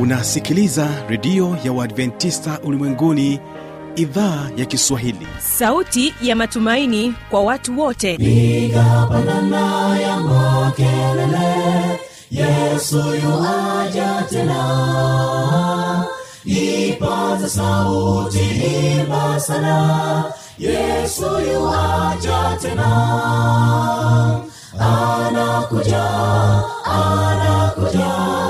unasikiliza redio ya uadventista ulimwenguni idhaa ya kiswahili. Sauti ya matumaini kwa watu wote. Igapanana ya makelele yesu yuaja tena. Ipaza sauti imba sana yesu yuaja tena. Anakuja anakuja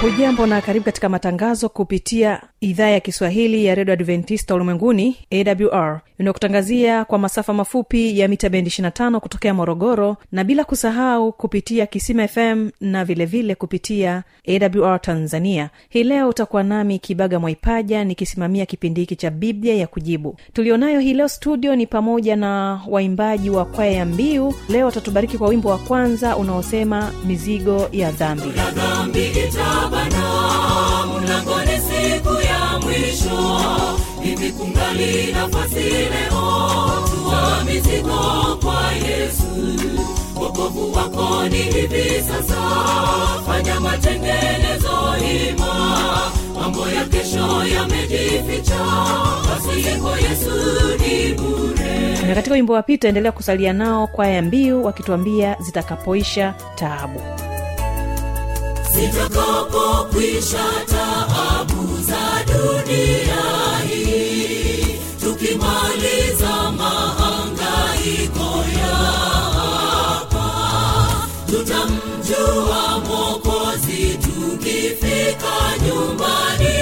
hujambo na karibu katika matangazo kupitia idhaa ya kiswahili ya redio adventista ulimwenguni awr inayokutangazia kwa masafa mafupi ya mita bendi 25 kutokea morogoro na bila kusahau kupitia kisima fm na vilevile vile kupitia awr tanzania. Hii leo utakuwa nami kibaga mwaipaja nikisimamia kipindi hiki cha biblia ya kujibu. Tulionayo hii leo studio ni pamoja na waimbaji wa kwaya ya mbiu. Leo watatubariki kwa wimbo wa kwanza unaosema mizigo ya dhambi. Ya dhambi itabana mlangoni siku ya mwisho. Hivi kungali nafasi leo. Tua mizigo kwa yesu. Wokovu wako ni hivi sasa. Fanya matengenezo ima, mambo ya kesho yamejificha. Pasipo yesu ni bure. Na katika wimbo wa pita, endelea kusalia nao kwaya ya mbiu wakituambia zitakapoisha taabu zitakapokwisha taabu za dunia hii tukimaliza mahangaiko ya hapa tutamjua mwokozi tukifika nyumbani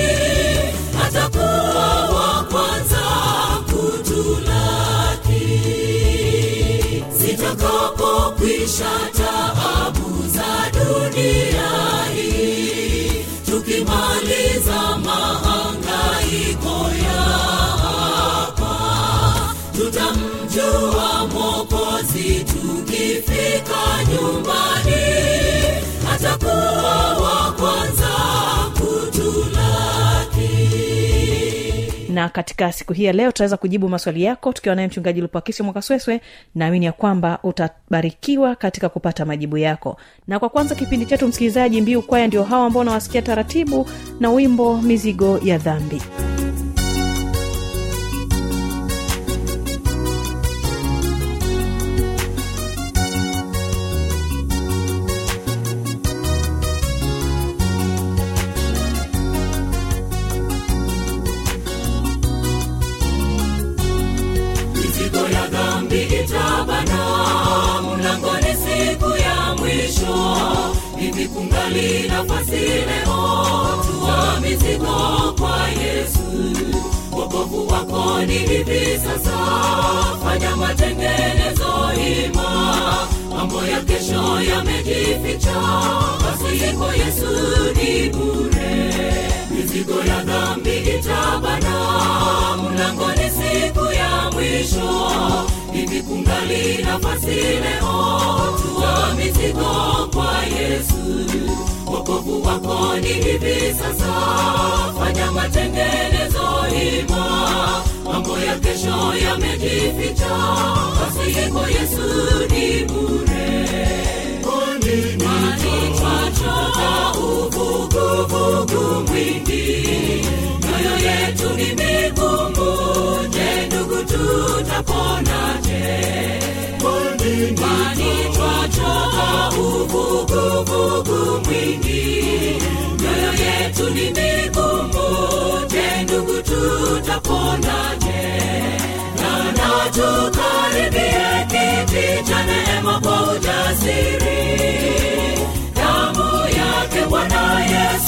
atakuwa wa kwanza kutulaki. Zitakapokwisha taabu za dunia na katika siku hii ya leo tutaweza kujibu maswali yako tukiwa naye mchungaji lupakisi mwakasweswe. Naamini ya kwamba utabarikiwa katika kupata majibu yako. Na kwa kwanza kipindi chetu msikilizaji mbiu kwaya ndio hawa ambao unawasikia taratibu na wimbo mizigo ya dhambi wako ni hivi sasa fanya matengenezo ima mambo ya kesho yamejificha. Pasipo yesu ni bure mizigo ya dhambi itabana mlangoni siku ya mwisho. Hivi kungali nafasi leo tua mizigo kwa yesu. Wokovu wako ni hivi sasa fanya matengenezo hima. Mambo ya kesho yamejificha pasipo yesu ni bure. Kwani twachota uvuguvugu mwingi mioyo yetu ni migumu je ndugu tutaponaje kwani twachoka uvuguvugu mwingi mioyo yetu ni migumu je ndugu tutaponaje nana kiti cha neema kwa ujasiri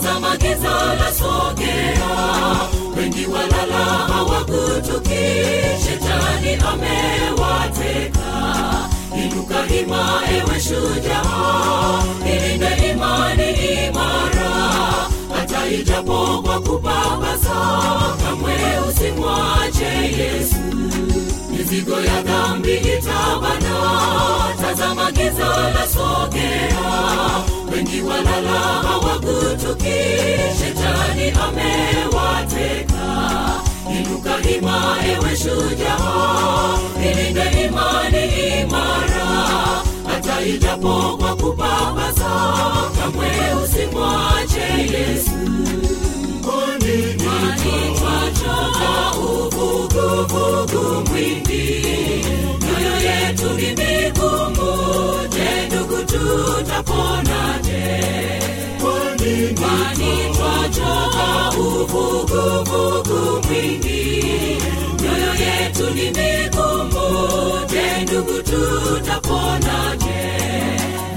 tazama giza la sogea. Wengi walala hawakutuki. Shetani amewateka. Inuka hima ewe shujaa. Ilinde imani imara. Hata ijapo kwa kupapasa kamwe usimwache yesu mizigo ya dhambi itabana. Tazama giza la sogea. Wengi walala hawakutuki shetani amewateka. Inuka hima ewe shujaa. Ilinde imani imara. Hata ijapo kwa kupapasa kamwe usimwache yesu. Twachoka uvuguvugu mwingi mioyo yetu ni migumu je ndugu tutaponaje?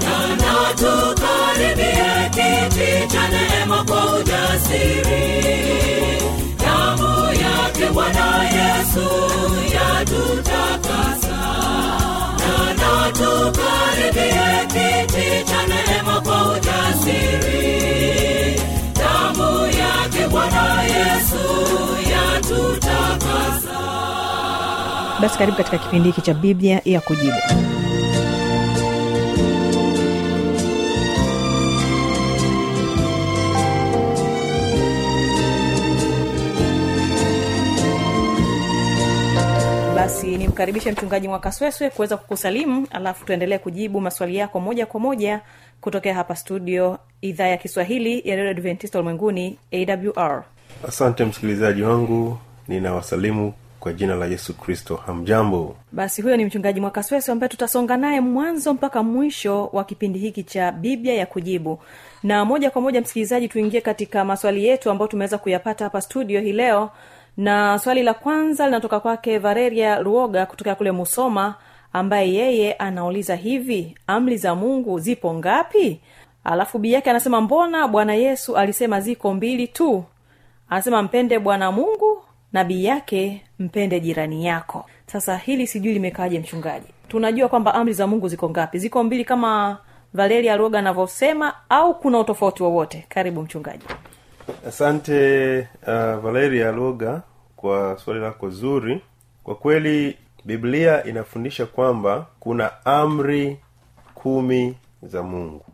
Nana tukaribie kiti cha neema kwa ujasiri. Damu yake bwana yesu yatutakasa. Nana tukaribie kiti cha neema kwa ujasiri basi karibu katika kipindi hiki cha biblia ya kujibu. Basi nimkaribishe mchungaji mwakasweswe kuweza kukusalimu alafu tuendelee kujibu maswali yako moja kwa moja kutokea hapa studio idhaa ya kiswahili ya redio adventista ulimwenguni awr asante msikilizaji wangu ninawasalimu kwa jina la yesu kristo. Hamjambo? Basi huyo ni mchungaji mwakasweso ambaye tutasonga naye mwanzo mpaka mwisho wa kipindi hiki cha biblia ya kujibu. Na moja kwa moja msikilizaji tuingie katika maswali yetu ambayo tumeweza kuyapata hapa studio hii leo. Na swali la kwanza linatoka kwake vareria ruoga kutoka kule musoma ambaye yeye anauliza hivi amri za mungu zipo ngapi? Alafu bii yake anasema mbona bwana yesu alisema ziko mbili tu? Anasema mpende bwana mungu na bii yake mpende jirani yako. Sasa hili sijui limekaaje mchungaji? Tunajua kwamba amri za mungu ziko ngapi? Ziko mbili kama valeria roga anavyosema au kuna utofauti wowote? Karibu mchungaji. Asante uh, valeria roga kwa swali lako zuri. Kwa kweli biblia inafundisha kwamba kuna amri kumi za mungu.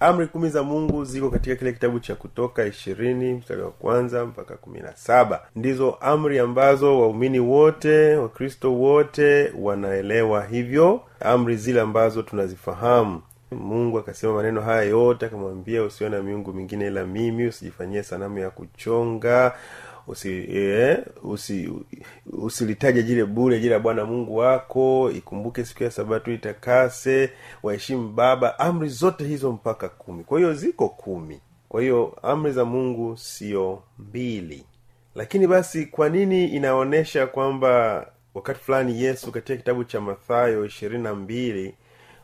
Amri kumi za mungu ziko katika kile kitabu cha kutoka ishirini mstari wa kwanza mpaka kumi na saba. Ndizo amri ambazo waumini wote wakristo wote wanaelewa hivyo. Amri zile ambazo tunazifahamu. Mungu akasema maneno haya yote akamwambia usiwe na miungu mingine ila mimi usijifanyie sanamu ya kuchonga usi eh, usi usilitaje jile bure jile bwana mungu wako. Ikumbuke siku ya sabato itakase. Waheshimu baba. Amri zote hizo mpaka kumi. Kwa hiyo ziko kumi. Kwa hiyo amri za mungu sio mbili. Lakini basi kwa nini inaonyesha kwamba wakati fulani yesu katika kitabu cha mathayo ishirini na mbili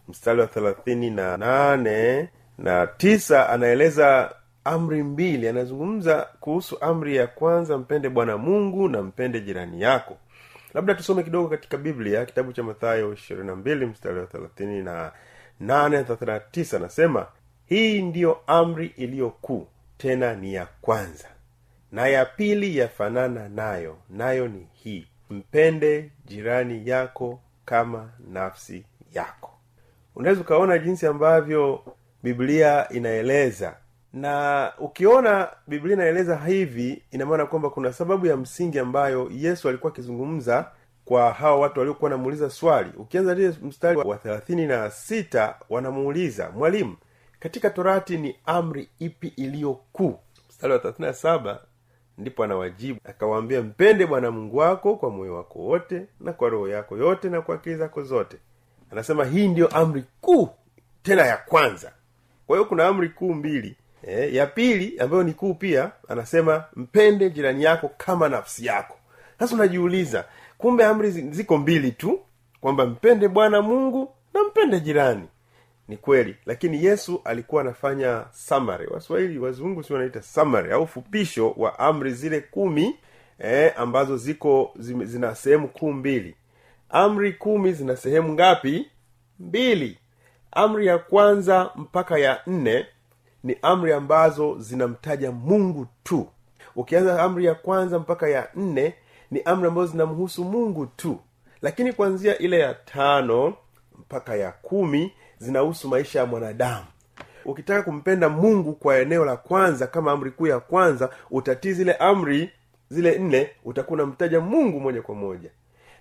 mstari wa thelathini na nane na tisa anaeleza amri mbili. Anazungumza kuhusu amri ya kwanza mpende bwana mungu na mpende jirani yako. Labda tusome kidogo katika biblia kitabu cha mathayo ishirini na mbili mstari wa thelathini na nane na thelathini hii ndiyo amri iliyo kuu tena ni ya kwanza na ya pili yafanana nayo nayo ni hii mpende jirani yako kama nafsi yako. Unaweza ukaona jinsi ambavyo biblia inaeleza na ukiona biblia inaeleza hivi ina maana kwamba kuna sababu ya msingi ambayo yesu alikuwa akizungumza kwa hawa watu waliokuwa wanamuuliza swali. Ukianza lile mstari wa thelathini na sita wanamuuliza mwalimu katika torati ni amri ipi iliyo kuu? Mstari wa thelathini na saba ndipo anawajibu akawaambia mpende bwana mungu wako kwa moyo wako wote na kwa roho yako yote na kwa akili zako zote. Anasema hii ndiyo amri kuu tena ya kwanza. Kwa hiyo kuna amri kuu mbili e, ya pili ambayo ni kuu pia anasema mpende jirani yako kama nafsi yako. Sasa unajiuliza kumbe amri ziko mbili tu kwamba mpende bwana mungu na mpende jirani. Ni kweli lakini yesu alikuwa anafanya samari waswahili wazungu si wanaita samari au fupisho wa amri zile kumi eh, ambazo ziko zime, zina sehemu kuu mbili. Amri kumi zina sehemu ngapi? Mbili. Amri ya kwanza mpaka ya nne ni amri ambazo zinamtaja mungu tu. Ukianza amri ya kwanza mpaka ya nne ni amri ambazo zinamhusu mungu tu. Lakini kuanzia ile ya tano mpaka ya kumi zinahusu maisha ya mwanadamu. Ukitaka kumpenda mungu kwa eneo la kwanza kama amri kuu ya kwanza utatii zile amri zile nne utakuwa unamtaja mungu moja kwa moja.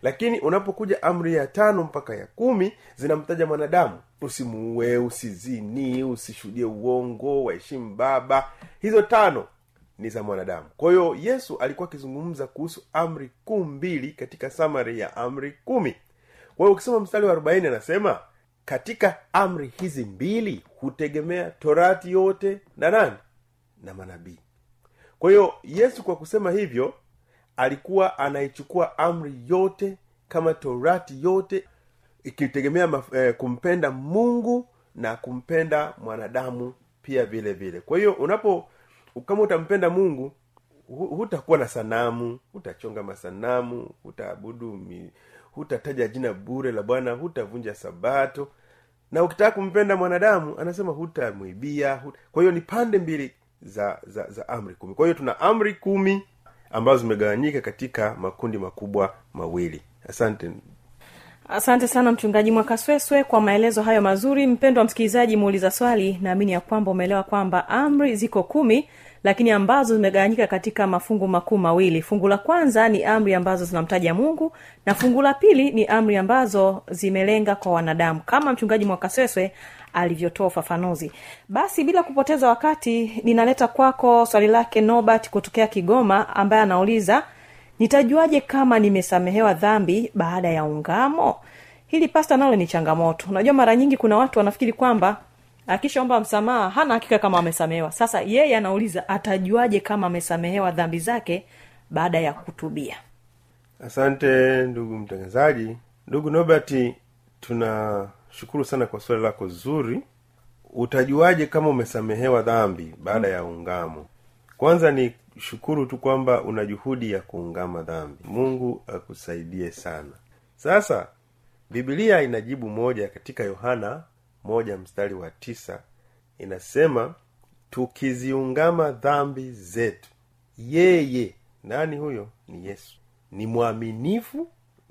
Lakini unapokuja amri ya tano mpaka ya kumi zinamtaja mwanadamu usimuue usizini usishuhudie uongo waheshimu baba. Hizo tano ni za mwanadamu. Kwa hiyo yesu alikuwa akizungumza kuhusu amri kuu mbili katika samari ya amri kumi. Kwa hiyo ukisoma mstari wa arobaini anasema katika amri hizi mbili hutegemea torati yote na nani? Na manabii. Kwa hiyo yesu kwa kusema hivyo alikuwa anaichukua amri yote kama torati yote ikitegemea eh, kumpenda mungu na kumpenda mwanadamu pia vile vile. Kwa hiyo unapo kama utampenda mungu hutakuwa na sanamu hutachonga masanamu hutaabudu hutataja jina bure la bwana hutavunja sabato. Na ukitaka kumpenda mwanadamu anasema hutamwibia huta... kwa hiyo ni pande mbili za za za amri kumi. Kwa hiyo tuna amri kumi ambazo zimegawanyika katika makundi makubwa mawili. Asante asante sana mchungaji mwakasweswe kwa maelezo hayo mazuri. Mpendo wa msikilizaji muuliza swali naamini ya kwamba umeelewa kwamba amri ziko kumi lakini ambazo zimegawanyika katika mafungu makuu mawili. Fungu la kwanza ni amri ambazo zinamtaja mungu na fungu la pili ni amri ambazo zimelenga kwa wanadamu kama mchungaji mwakasweswe alivyotoa ufafanuzi. Basi bila kupoteza wakati ninaleta kwako swali lake nobert kutokea kigoma ambaye anauliza nitajuaje kama nimesamehewa dhambi baada ya ungamo? Hili pasta nalo ni changamoto. Unajua mara nyingi kuna watu wanafikiri kwamba akishaomba msamaha hana hakika kama amesamehewa. Sasa yeye anauliza atajuaje kama amesamehewa dhambi zake baada ya kutubia? Asante ndugu mtangazaji. Ndugu nobert tunashukuru sana kwa swali lako zuri. Utajuaje kama umesamehewa dhambi baada ya ungamo kwanza ni shukuru tu kwamba una juhudi ya kuungama dhambi. Mungu akusaidie sana. Sasa bibilia inajibu moja katika yohana moja mstari wa tisa. Inasema tukiziungama dhambi zetu yeye nani huyo? Ni yesu. Ni mwaminifu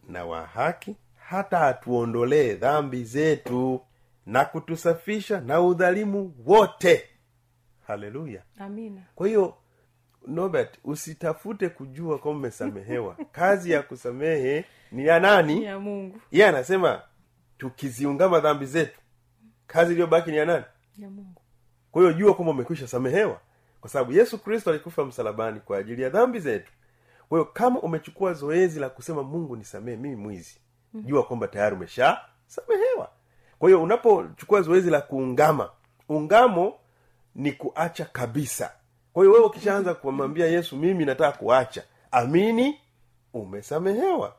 na wa haki hata atuondolee dhambi zetu na kutusafisha na udhalimu wote. Haleluya. Amina. Kwa hiyo nobert usitafute kujua kwama umesamehewa. Kazi ya kusamehe ni ya nani? Ya mungu. Iye anasema tukiziungama dhambi zetu kazi iliyobaki ni ya nani? Ya mungu. Kwa hiyo jua kwamba umekwisha samehewa. Kwa sababu yesu kristo alikufa msalabani kwa ajili ya dhambi zetu. Kwa hiyo kama umechukua zoezi la kusema mungu nisamehe mimi mwizi jua kwamba tayari umesha samehewa. Kwa hiyo unapochukua zoezi la kuungama ungamo ni kuacha kabisa kwa hiyo wewe ukishaanza kumwambia yesu mimi nataka kuacha amini umesamehewa.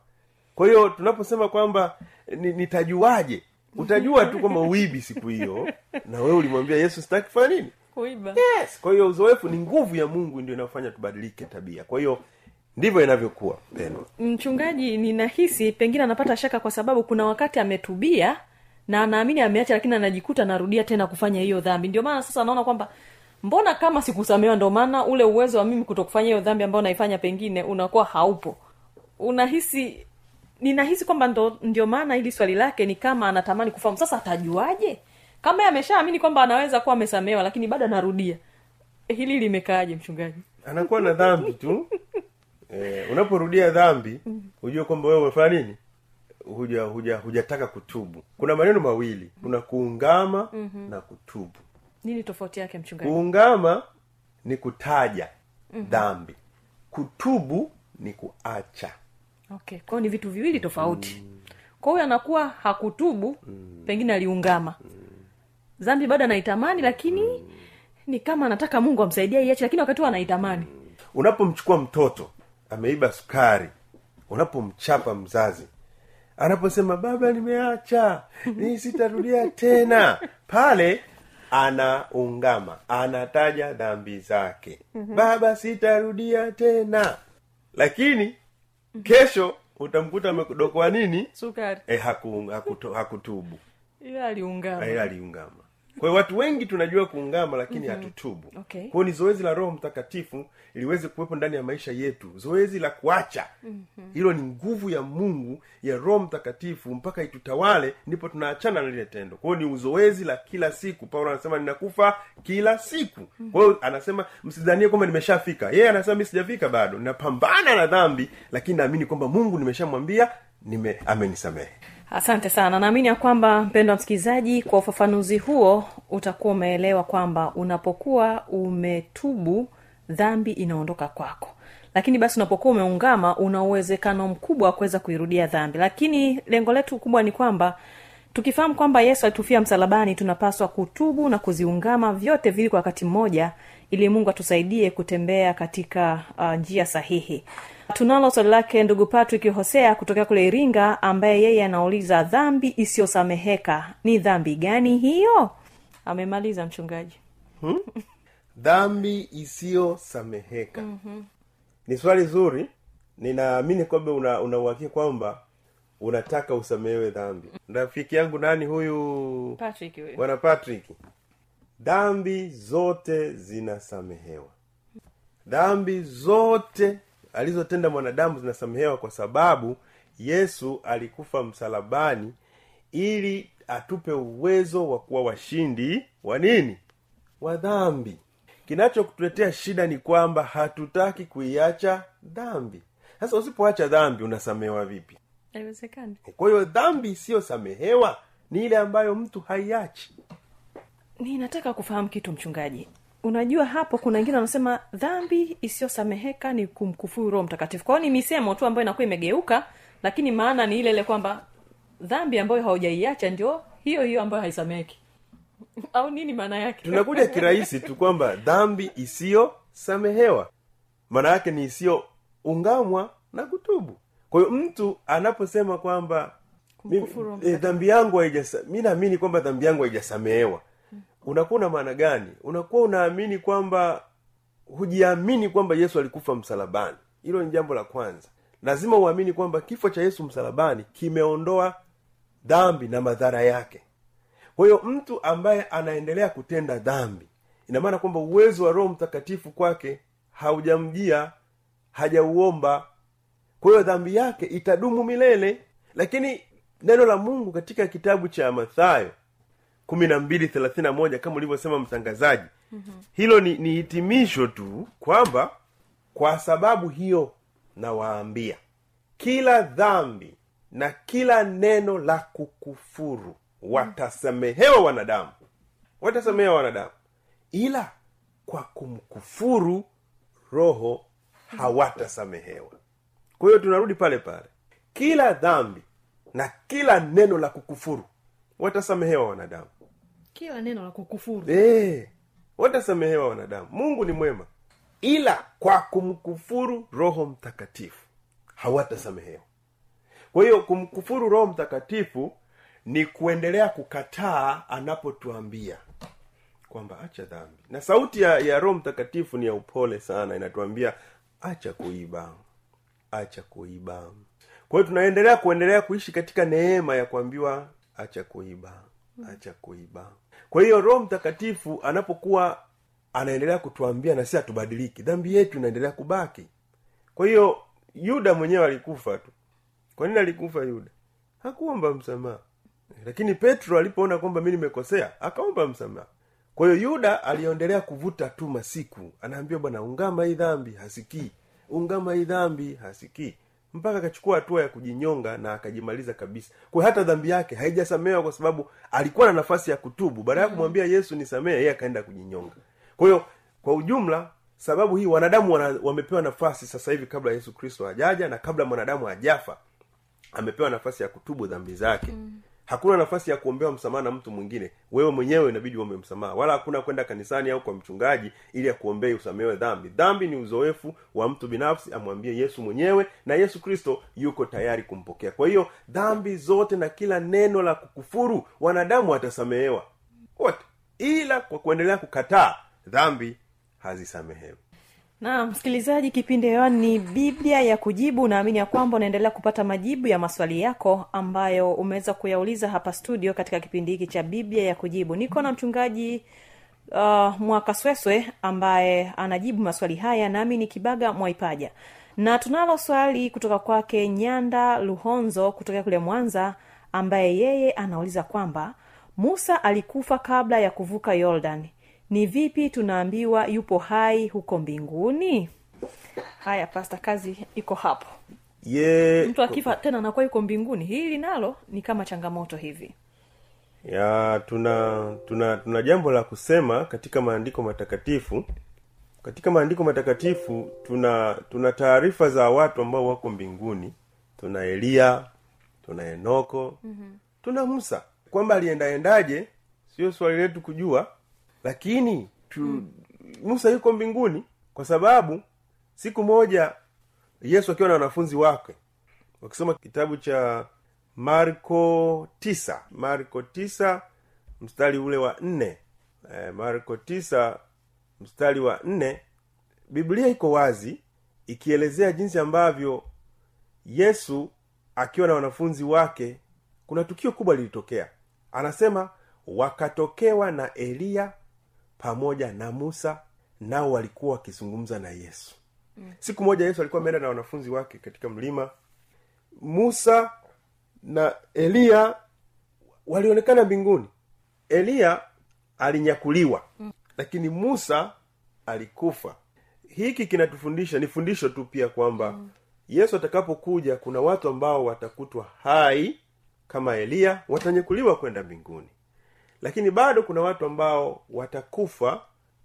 Kwa hiyo tunaposema kwamba ni- nitajuaje? Utajua tu kwamba uibi siku hiyo na wewe ulimwambia yesu sitaki kufanya nini? Kuiba. Yes. Kwa hiyo uzoefu ni nguvu ya mungu ndio inayofanya tubadilike tabia. Kwa hiyo ndivyo inavyokuwa pendwa. Mchungaji ninahisi pengine anapata shaka kwa sababu kuna wakati ametubia na anaamini ameacha lakini anajikuta anarudia tena kufanya hiyo dhambi. Ndio maana sasa anaona kwamba mbona kama sikusamewa ndio maana ule uwezo wa mimi kutokufanya hiyo dhambi ambayo naifanya pengine unakuwa haupo. Unahisi ninahisi kwamba ndo, ndio maana ili swali lake ni kama anatamani kufahamu. Sasa atajuaje? Kama ameshaamini kwamba anaweza kuwa amesamewa lakini bado anarudia. Hili limekaaje mchungaji? Anakuwa na dhambi tu. Eh, unaporudia dhambi hujue kwamba wewe umefanya nini? Huja huja hujataka kutubu. Kuna maneno mawili. Kuna kuungama mm-hmm. na kutubu nini tofauti yake mchungaji kuungama ni kutaja mm-hmm. dhambi kutubu ni kuacha okay kwao ni vitu viwili tofauti mm. kwa huyo anakuwa hakutubu mm. pengine aliungama mm. zambi bado anaitamani lakini mm. ni kama anataka mungu amsaidia iache lakini wakati huo anaitamani unapomchukua mtoto ameiba sukari unapomchapa mzazi anaposema baba nimeacha ni sitarudia tena pale anaungama anataja dhambi zake. Baba sitarudia tena. Lakini kesho utamkuta amekudokoa nini? Sukari. E, haku, hakutubu. Ila aliungama. Ila aliungama kwa hiyo watu wengi tunajua kuungama lakini hatutubu. Okay. kwao ni zoezi la roho mtakatifu iliweze kuwepo ndani ya maisha yetu. Zoezi la kuacha. Hilo ni nguvu ya mungu ya roho mtakatifu mpaka itutawale ndipo tunaachana na lile tendo. Kwao ni uzoezi la kila siku. Paulo anasema ninakufa kila siku. Mm-hmm. kwao anasema msidhanie kwamba nimeshafika. Yeye anasema mi sijafika bado. Napambana na dhambi lakini naamini kwamba mungu nimeshamwambia nime amenisamehe asante sana. Naamini ya kwamba mpendo wa msikilizaji kwa ufafanuzi huo utakuwa umeelewa kwamba unapokuwa umetubu dhambi inaondoka kwako. Lakini basi unapokuwa umeungama una uwezekano mkubwa wa kuweza kuirudia dhambi. Lakini lengo letu kubwa ni kwamba tukifahamu kwamba yesu alitufia msalabani tunapaswa kutubu na kuziungama vyote vili kwa wakati mmoja ili mungu atusaidie kutembea katika uh, njia sahihi tunalo swali lake ndugu patrick hosea kutokea kule iringa ambaye yeye anauliza dhambi isiyosameheka ni dhambi gani hiyo? Amemaliza mchungaji. Dhambi isiyosameheka. Mm-hmm. ni swali zuri. Ninaamini kwamba una unauhakia kwamba unataka usamehewe dhambi. Rafiki yangu nani huyu? Patrick bwana patrick. Dhambi zote zinasamehewa. Dhambi zote alizotenda mwanadamu zinasamehewa kwa sababu yesu alikufa msalabani ili atupe uwezo wa kuwa washindi wa nini? Wa dhambi. Kinachokutuletea shida ni kwamba hatutaki kuiacha dhambi. Sasa usipoacha dhambi unasamehewa vipi? Haiwezekani. Kwa hiyo dhambi isiyosamehewa ni ile ambayo mtu haiachi. Ninataka kufahamu kitu mchungaji unajua hapo kuna wengine wanasema dhambi isiyosameheka ni kumkufuru roho mtakatifu. Kwao ni misemo tu ambayo inakuwa imegeuka lakini maana ni ile ile kwamba dhambi ambayo haujaiacha ndio hiyo hiyo ambayo haisameheki. Au nini maana yake? Tunakuja kirahisi tu kwamba dhambi isiyosamehewa maana yake ni isiyoungamwa na kutubu. Kwa hiyo mtu anaposema kwamba eh, dhambi yangu haijasa mi naamini kwamba dhambi yangu haijasamehewa unakuwa una maana gani? Unakuwa unaamini kwamba hujiamini kwamba yesu alikufa msalabani. Hilo ni jambo la kwanza. Lazima uamini kwamba kifo cha yesu msalabani kimeondoa dhambi na madhara yake. Kwa hiyo mtu ambaye anaendelea kutenda dhambi ina maana kwamba uwezo wa roho mtakatifu kwake haujamjia hajauomba. Kwa hiyo dhambi yake itadumu milele. Lakini neno la mungu katika kitabu cha mathayo kumi na mbili thelathini na moja kama ulivyosema mtangazaji. Mm-hmm. hilo ni, ni hitimisho tu kwamba kwa sababu hiyo nawaambia kila dhambi na kila neno la kukufuru watasamehewa wanadamu. Watasamehewa wanadamu. Ila kwa kumkufuru roho hawatasamehewa. Kwa hiyo tunarudi pale pale. Kila dhambi na kila neno la kukufuru watasamehewa wanadamu kila neno la kukufuru. Eh, watasamehewa wanadamu. Mungu ni mwema. Ila kwa kumkufuru roho mtakatifu hawatasamehewa. Kwa hiyo kumkufuru roho mtakatifu ni kuendelea kukataa anapotuambia kwamba acha dhambi. Na sauti ya, ya roho mtakatifu ni ya upole sana inatuambia acha kuiba. Acha kuiba. Kwa hiyo tunaendelea kuendelea kuishi katika neema ya kuambiwa acha kuiba acha kuiba. Kwa hiyo roho mtakatifu anapokuwa anaendelea kutuambia na si hatubadiliki dhambi yetu inaendelea kubaki. Kwa hiyo yuda mwenyewe alikufa tu. Kwa nini alikufa yuda? Hakuomba msamaha. Lakini petro alipoona kwamba mi nimekosea akaomba msamaha. Kwa hiyo yuda aliendelea kuvuta tu masiku. Anaambiwa bwana ungama hii dhambi hasikii. Ungama hii dhambi hasikii mpaka akachukua hatua ya kujinyonga na akajimaliza kabisa. Kwa hata dhambi yake haijasamehewa kwa sababu alikuwa na nafasi ya kutubu. Baada ya kumwambia yesu nisamehe yeye akaenda kujinyonga. Kwa hiyo kwa ujumla sababu hii wanadamu wana, wamepewa nafasi sasa hivi kabla yesu kristo hajaja na kabla mwanadamu hajafa amepewa nafasi ya kutubu dhambi zake. Mm. Hakuna nafasi ya kuombewa msamaha na mtu mwingine. Wewe mwenyewe inabidi uombe msamaha. Wala hakuna kwenda kanisani au kwa mchungaji ili akuombee usamewe dhambi. Dhambi ni uzoefu wa mtu binafsi amwambie yesu mwenyewe na yesu kristo yuko tayari kumpokea. Kwa hiyo dhambi zote na kila neno la kukufuru wanadamu watasamehewa. Ila kwa kuendelea kukataa dhambi hazisamehewi na msikilizaji kipindi hewani ni biblia ya kujibu. Naamini ya kwamba unaendelea kupata majibu ya maswali yako ambayo umeweza kuyauliza hapa studio katika kipindi hiki cha biblia ya kujibu. Niko na mchungaji uh, mwakasweswe ambaye anajibu maswali haya nami ni kibaga mwaipaja. Na tunalo swali kutoka kwake nyanda luhonzo kutokea kule mwanza ambaye yeye anauliza kwamba musa alikufa kabla ya kuvuka yordan ni vipi tunaambiwa yupo hai huko mbinguni? Haya pasta kazi iko hapo. Yeah. mtu akifa tena anakuwa yuko mbinguni. Hili nalo ni kama changamoto hivi. Ya tuna tuna tuna jambo la kusema katika maandiko matakatifu. Katika maandiko matakatifu tuna tuna taarifa za watu ambao wako mbinguni. Tuna eliya tuna enoko. Mm-hmm. tuna musa. Kwamba aliendaendaje sio swali letu kujua lakini tu, mm. musa yuko mbinguni kwa sababu siku moja yesu akiwa na wanafunzi wake wakisoma kitabu cha marko tisa marko tisa mstari ule wa nne. E, marko tisa mstari wa nne. Biblia iko wazi ikielezea jinsi ambavyo yesu akiwa na wanafunzi wake kuna tukio kubwa lilitokea. Anasema wakatokewa na eliya pamoja na musa nao walikuwa wakizungumza na yesu mm. siku moja yesu alikuwa ameenda na wanafunzi wake katika mlima musa na eliya walionekana mbinguni eliya alinyakuliwa mm. lakini musa alikufa hiki kinatufundisha ni fundisho tu pia kwamba mm. yesu atakapokuja kuna watu ambao watakutwa hai kama eliya watanyakuliwa kwenda mbinguni lakini bado kuna watu ambao watakufa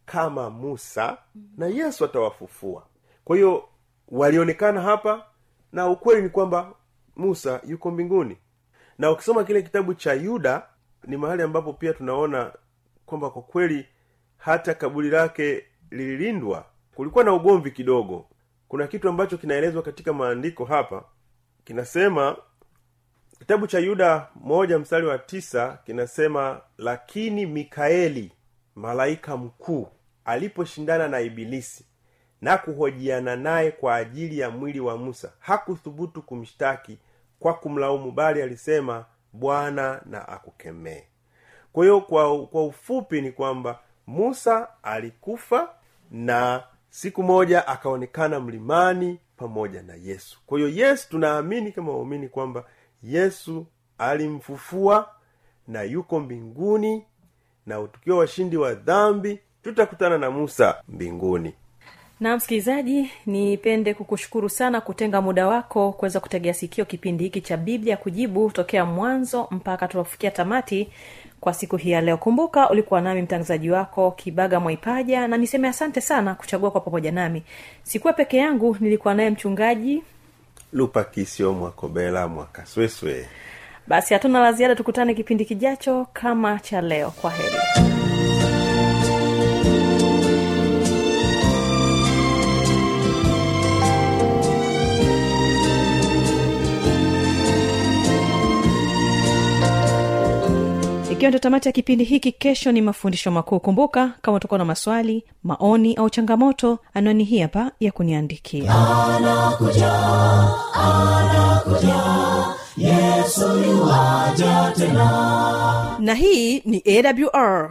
kama musa na yesu atawafufua. Kwa hiyo walionekana hapa na ukweli ni kwamba musa yuko mbinguni. Na ukisoma kile kitabu cha yuda ni mahali ambapo pia tunaona kwamba kwa kweli hata kaburi lake lililindwa. Kulikuwa na ugomvi kidogo. Kuna kitu ambacho kinaelezwa katika maandiko hapa. Kinasema kitabu cha yuda moja mstari wa tisa kinasema lakini mikaeli malaika mkuu aliposhindana na ibilisi na kuhojiana naye kwa ajili ya mwili wa musa hakuthubutu kumshtaki kwa kumlaumu bali alisema bwana na akukemee kwa hiyo kwa, ufupi ni kwamba musa alikufa na siku moja akaonekana mlimani pamoja na yesu. Kwa hiyo yesu tunaamini kama waumini kwamba yesu alimfufua na yuko mbinguni na tukiwa washindi wa dhambi tutakutana na musa mbinguni. Na msikilizaji nipende kukushukuru sana kutenga muda wako kuweza kutegea sikio kipindi hiki cha biblia kujibu tokea mwanzo mpaka tunafikia tamati kwa siku hii ya leo. Kumbuka ulikuwa nami mtangazaji wako kibaga mwaipaja na niseme asante sana kuchagua kwa pamoja nami. Sikuwa peke yangu nilikuwa naye mchungaji lupakisio mwakobela mwakasweswe. Basi hatuna la ziada tukutane kipindi kijacho kama cha leo. Kwa heri ikiwa ndio tamati ya kipindi hiki kesho ni mafundisho makuu. Kumbuka kama utakuwa na maswali maoni au changamoto anwani hii hapa ya kuniandikia. Yuwaja tena. Na hii ni awr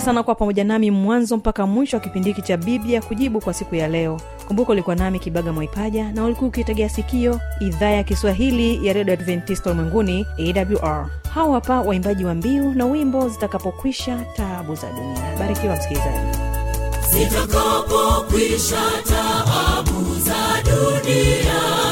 asante sana kuwa pamoja nami mwanzo mpaka mwisho wa kipindi hiki cha biblia kujibu kwa siku ya leo. Kumbuka ulikuwa nami kibaga mwaipaja na ulikuwa ukitegea sikio idhaa ya kiswahili ya redio adventista ulimwenguni awr hawa hapa waimbaji wa mbiu na wimbo zitakapokwisha taabu za dunia. Barikiwa msikilizaji. Zitakapokwisha taabu za dunia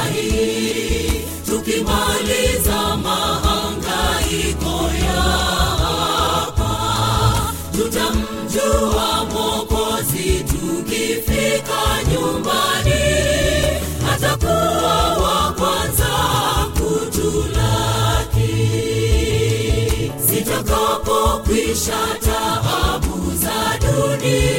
zitakapokwisha taabu za dunia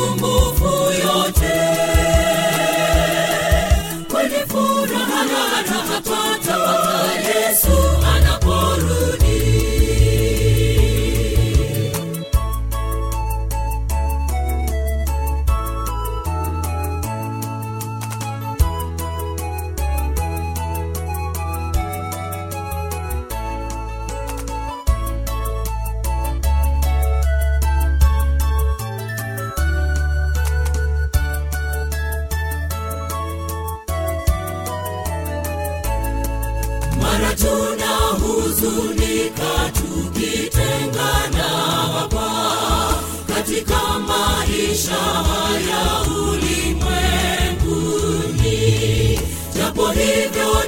na masumbufu yote. Kwenye furaha atapata yesu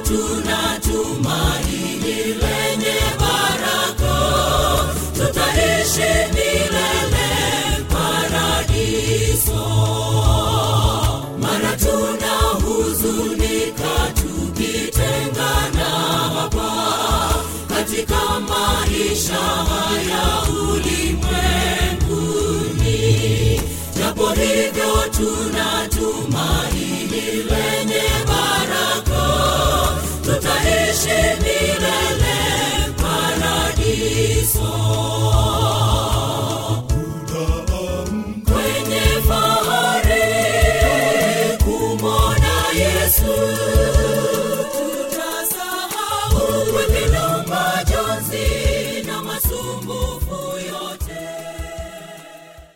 tuna tumaini lenye baraka. Tutaishi milele paradiso. Mara tuna huzunika tukitengana hapa. Katika maisha haya ulimwenguni. Japo hivyo tuna